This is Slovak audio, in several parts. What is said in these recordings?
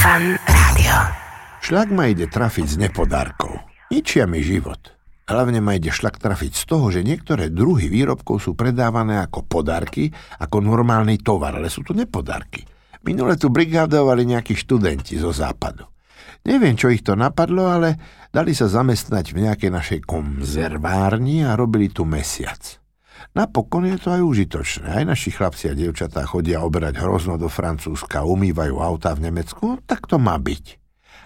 Fan Rádio. Šľak ma ide trafiť z nepodárkov. Ničia mi život. Hlavne ma ide šlak trafiť z toho, že niektoré druhy výrobkov sú predávané ako podarky, ako normálny tovar, ale sú to nepodárky. Minule tu brigádovali nejakí študenti zo západu. Neviem, čo ich to napadlo, ale dali sa zamestnať v nejakej našej konzervárni a robili tu mesiac. Napokon je to aj užitočné. Aj naši chlapci a dievčatá chodia oberať hrozno do Francúzska, umývajú auta v Nemecku, tak to má byť.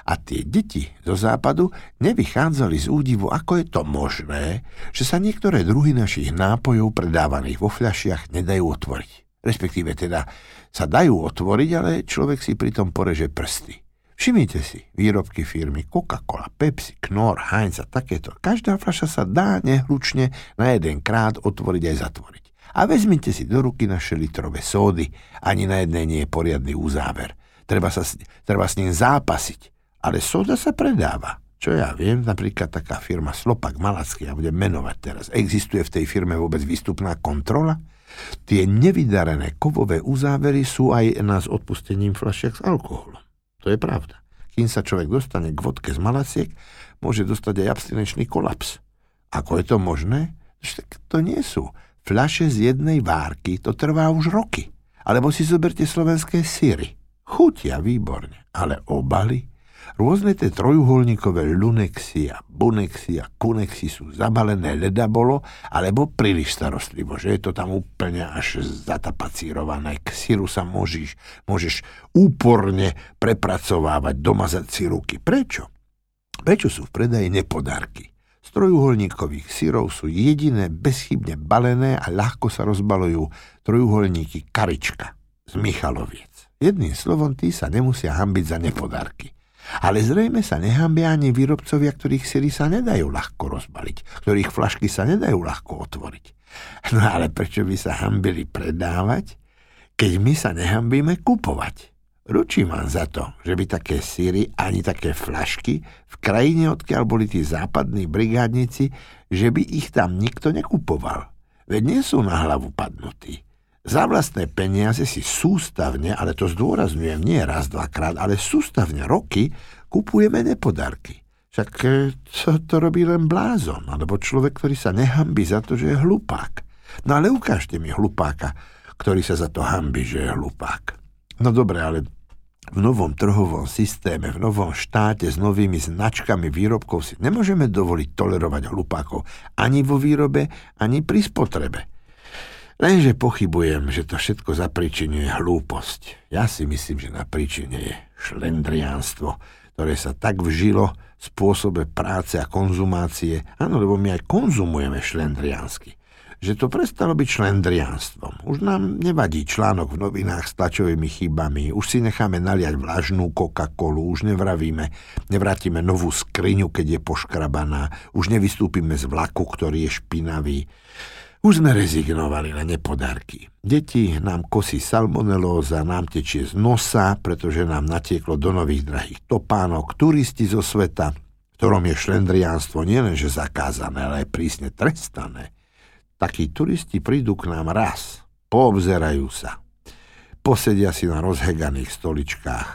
A tie deti zo západu nevychádzali z údivu, ako je to možné, že sa niektoré druhy našich nápojov predávaných vo fľašiach nedajú otvoriť. Respektíve teda sa dajú otvoriť, ale človek si pritom poreže prsty. Všimnite si, výrobky firmy Coca-Cola, Pepsi, Knorr, Heinz a takéto. Každá fľaša sa dá nehlučne na jeden krát otvoriť aj zatvoriť. A vezmite si do ruky naše litrové sódy. Ani na jednej nie je poriadny uzáver. Treba, sa, treba s ním zápasiť ale soda sa predáva. Čo ja viem, napríklad taká firma Slopak Malacký, ja budem menovať teraz, existuje v tej firme vôbec výstupná kontrola? Tie nevydarené kovové uzávery sú aj na s odpustením fľašiak s alkoholom. To je pravda. Kým sa človek dostane k vodke z malaciek, môže dostať aj abstinenčný kolaps. Ako je to možné? Tak to nie sú. Fľaše z jednej várky, to trvá už roky. Alebo si zoberte slovenské síry. Chutia výborne, ale obaly Rôzne tie trojuholníkové lunexia, bunexia, kunexi sú zabalené ledabolo alebo príliš starostlivo, že je to tam úplne až zatapacírované. K syru sa môžeš, môžeš úporne prepracovávať, domazať si ruky. Prečo? Prečo sú v predaji nepodárky? Z trojuholníkových syrov sú jediné bezchybne balené a ľahko sa rozbalujú trojuholníky karička z Michaloviec. Jedným slovom, tí sa nemusia hambiť za nepodárky. Ale zrejme sa nehambia ani výrobcovia, ktorých syry sa nedajú ľahko rozbaliť, ktorých flašky sa nedajú ľahko otvoriť. No ale prečo by sa hambili predávať, keď my sa nehambíme kupovať? Ručím vám za to, že by také síry ani také flašky v krajine, odkiaľ boli tí západní brigádnici, že by ich tam nikto nekupoval. Veď nie sú na hlavu padnutí. Za vlastné peniaze si sústavne, ale to zdôrazňujem nie raz, dvakrát, ale sústavne roky kupujeme nepodarky. Však to, e, to robí len blázon, alebo človek, ktorý sa nehambí za to, že je hlupák. No ale ukážte mi hlupáka, ktorý sa za to hambí, že je hlupák. No dobre, ale v novom trhovom systéme, v novom štáte s novými značkami výrobkov si nemôžeme dovoliť tolerovať hlupákov ani vo výrobe, ani pri spotrebe. Lenže pochybujem, že to všetko zapričinuje hlúposť. Ja si myslím, že na príčine je šlendriánstvo, ktoré sa tak vžilo v spôsobe práce a konzumácie, áno, lebo my aj konzumujeme šlendriánsky, že to prestalo byť šlendriánstvom. Už nám nevadí článok v novinách s tlačovými chybami, už si necháme naliať vlažnú Coca-Colu, už nevravíme, nevrátime novú skriňu, keď je poškrabaná, už nevystúpime z vlaku, ktorý je špinavý. Už sme rezignovali na nepodárky. Deti nám kosí salmonelóza, nám tečie z nosa, pretože nám natieklo do nových drahých topánok. Turisti zo sveta, ktorom je šlendriánstvo nielenže zakázané, ale aj prísne trestané. Takí turisti prídu k nám raz, poobzerajú sa, posedia si na rozheganých stoličkách,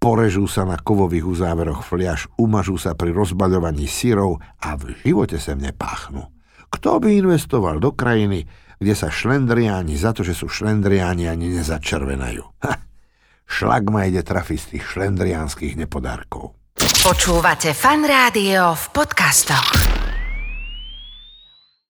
porežú sa na kovových uzáveroch fliaž, umažú sa pri rozbaľovaní syrov a v živote sem nepáchnú. Kto by investoval do krajiny, kde sa šlendriáni za to, že sú šlendriáni ani nezačervenajú? Ha, šlak ma ide trafiť z tých šlendriánskych nepodárkov. Počúvate fan rádio v podcastoch.